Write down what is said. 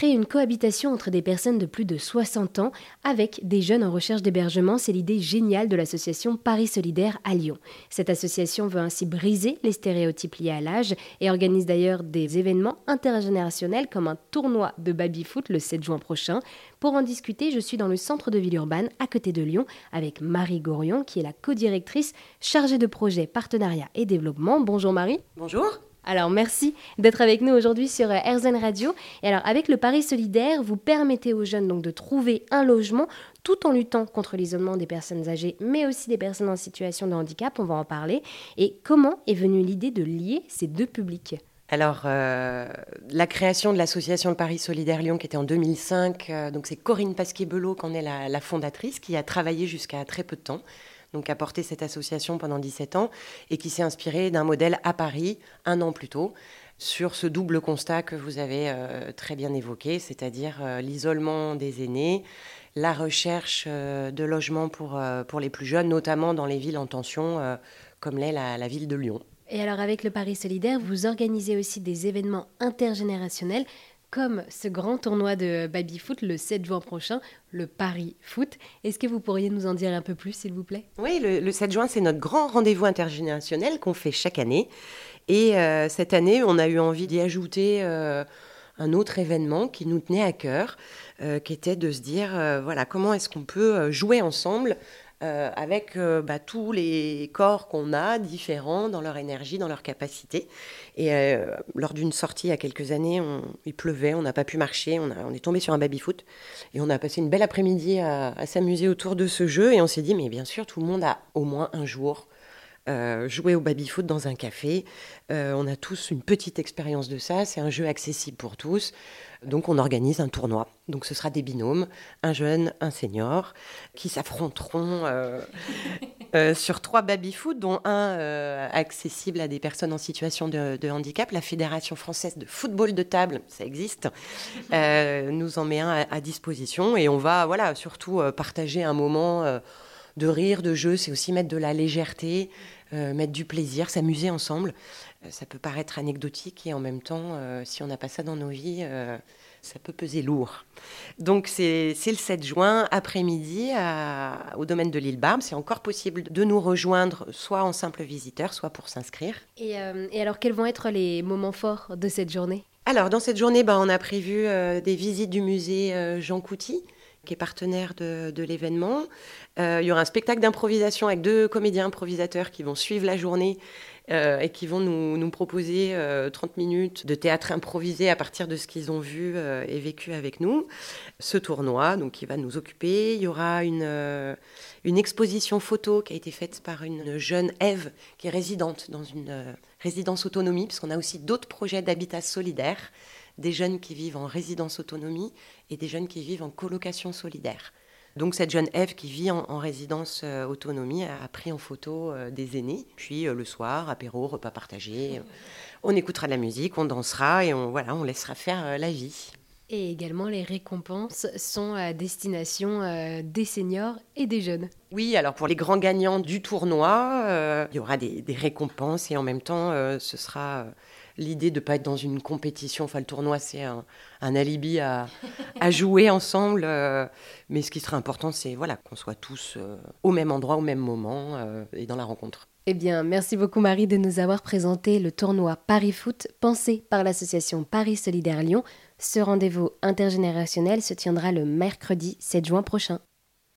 créer une cohabitation entre des personnes de plus de 60 ans avec des jeunes en recherche d'hébergement. C'est l'idée géniale de l'association Paris Solidaire à Lyon. Cette association veut ainsi briser les stéréotypes liés à l'âge et organise d'ailleurs des événements intergénérationnels comme un tournoi de baby-foot le 7 juin prochain. Pour en discuter, je suis dans le centre de Villeurbanne, à côté de Lyon, avec Marie Gorion, qui est la co-directrice chargée de projet, partenariat et développement. Bonjour Marie. Bonjour. Alors merci d'être avec nous aujourd'hui sur RZN Radio. Et alors avec le Paris solidaire, vous permettez aux jeunes donc de trouver un logement tout en luttant contre l'isolement des personnes âgées, mais aussi des personnes en situation de handicap. On va en parler. Et comment est venue l'idée de lier ces deux publics? Alors, euh, la création de l'association Le Paris Solidaire Lyon, qui était en 2005, euh, donc c'est Corinne Pasquier-Belot, qui en est la, fondatrice, qui a travaillé jusqu'à très peu de temps, donc a porté cette association pendant 17 ans, et qui s'est inspirée d'un modèle à Paris, un an plus tôt, sur ce double constat que vous avez euh, très bien évoqué, c'est-à-dire l'isolement des aînés, la recherche de logements pour, pour les plus jeunes, notamment dans les villes en tension, comme l'est la ville de Lyon. Et alors avec le Paris Solidaire, vous organisez aussi des événements intergénérationnels comme ce grand tournoi de baby-foot le 7 juin prochain, le Paris Foot. Est-ce que vous pourriez nous en dire un peu plus, s'il vous plaît? Oui, le, 7 juin, c'est notre grand rendez-vous intergénérationnel qu'on fait chaque année. Et euh, cette année, on a eu envie d'y ajouter euh, un autre événement qui nous tenait à cœur, euh, qui était de se dire, voilà, comment est-ce qu'on peut jouer ensemble euh, avec euh, bah, tous les corps qu'on a, différents dans leur énergie, dans leur capacité. Et euh, lors d'une sortie il y a quelques années, il pleuvait, on n'a pas pu marcher, on, est tombé sur un baby-foot et on a passé une belle après-midi à, s'amuser autour de ce jeu et on s'est dit, mais bien sûr, tout le monde a au moins un jour joué au baby-foot dans un café. on a tous une petite expérience de ça, c'est un jeu accessible pour tous. Donc on organise un tournoi. Donc ce sera des binômes, un jeune, un senior, qui s'affronteront euh, euh, sur trois baby-foot, dont un euh, accessible à des personnes en situation de, handicap. La Fédération française de football de table, ça existe, nous en met un à, disposition et on va voilà surtout partager un moment de rire, de jeu. C'est aussi mettre de la légèreté, mettre du plaisir, s'amuser ensemble. Euh, ça peut paraître anecdotique et en même temps, euh, si on n'a pas ça dans nos vies, euh, ça peut peser lourd. Donc c'est le 7 juin, après-midi, au domaine de l'île Barbe. C'est encore possible de nous rejoindre, soit en simple visiteur, soit pour s'inscrire. Et, alors, quels vont être les moments forts de cette journée? Alors, dans cette journée, bah, on a prévu des visites du musée Jean Couty qui est partenaire de, l'événement. il y aura un spectacle d'improvisation avec deux comédiens improvisateurs qui vont suivre la journée euh, et qui vont nous, proposer 30 euh, minutes de théâtre improvisé à partir de ce qu'ils ont vu euh, et vécu avec nous. Ce tournoi, donc, qui va nous occuper. Il y aura une, une exposition photo qui a été faite par une jeune Eve qui est résidente dans une résidence autonomie, puisqu'on a aussi d'autres projets d'habitat solidaire, des jeunes qui vivent en résidence autonomie et des jeunes qui vivent en colocation solidaire. Donc cette jeune Ève qui vit en, résidence euh, autonomie a, pris en photo euh, des aînés. Puis euh, le soir, apéro, repas partagé, on écoutera de la musique, on dansera et on, voilà, on laissera faire la vie. Et également, les récompenses sont à destination des seniors et des jeunes. Oui, alors pour les grands gagnants du tournoi, il y aura des, des, récompenses et en même temps, ce sera l'idée de ne pas être dans une compétition. Enfin, le tournoi, c'est un, alibi à, jouer ensemble. Euh, mais ce qui serait important, c'est voilà, qu'on soit tous euh, au même endroit, au même moment euh, et dans la rencontre. Eh bien, merci beaucoup Marie de nous avoir présenté le tournoi Paris Foot pensé par l'association Paris Solidaire Lyon. Ce rendez-vous intergénérationnel se tiendra le mercredi 7 juin prochain.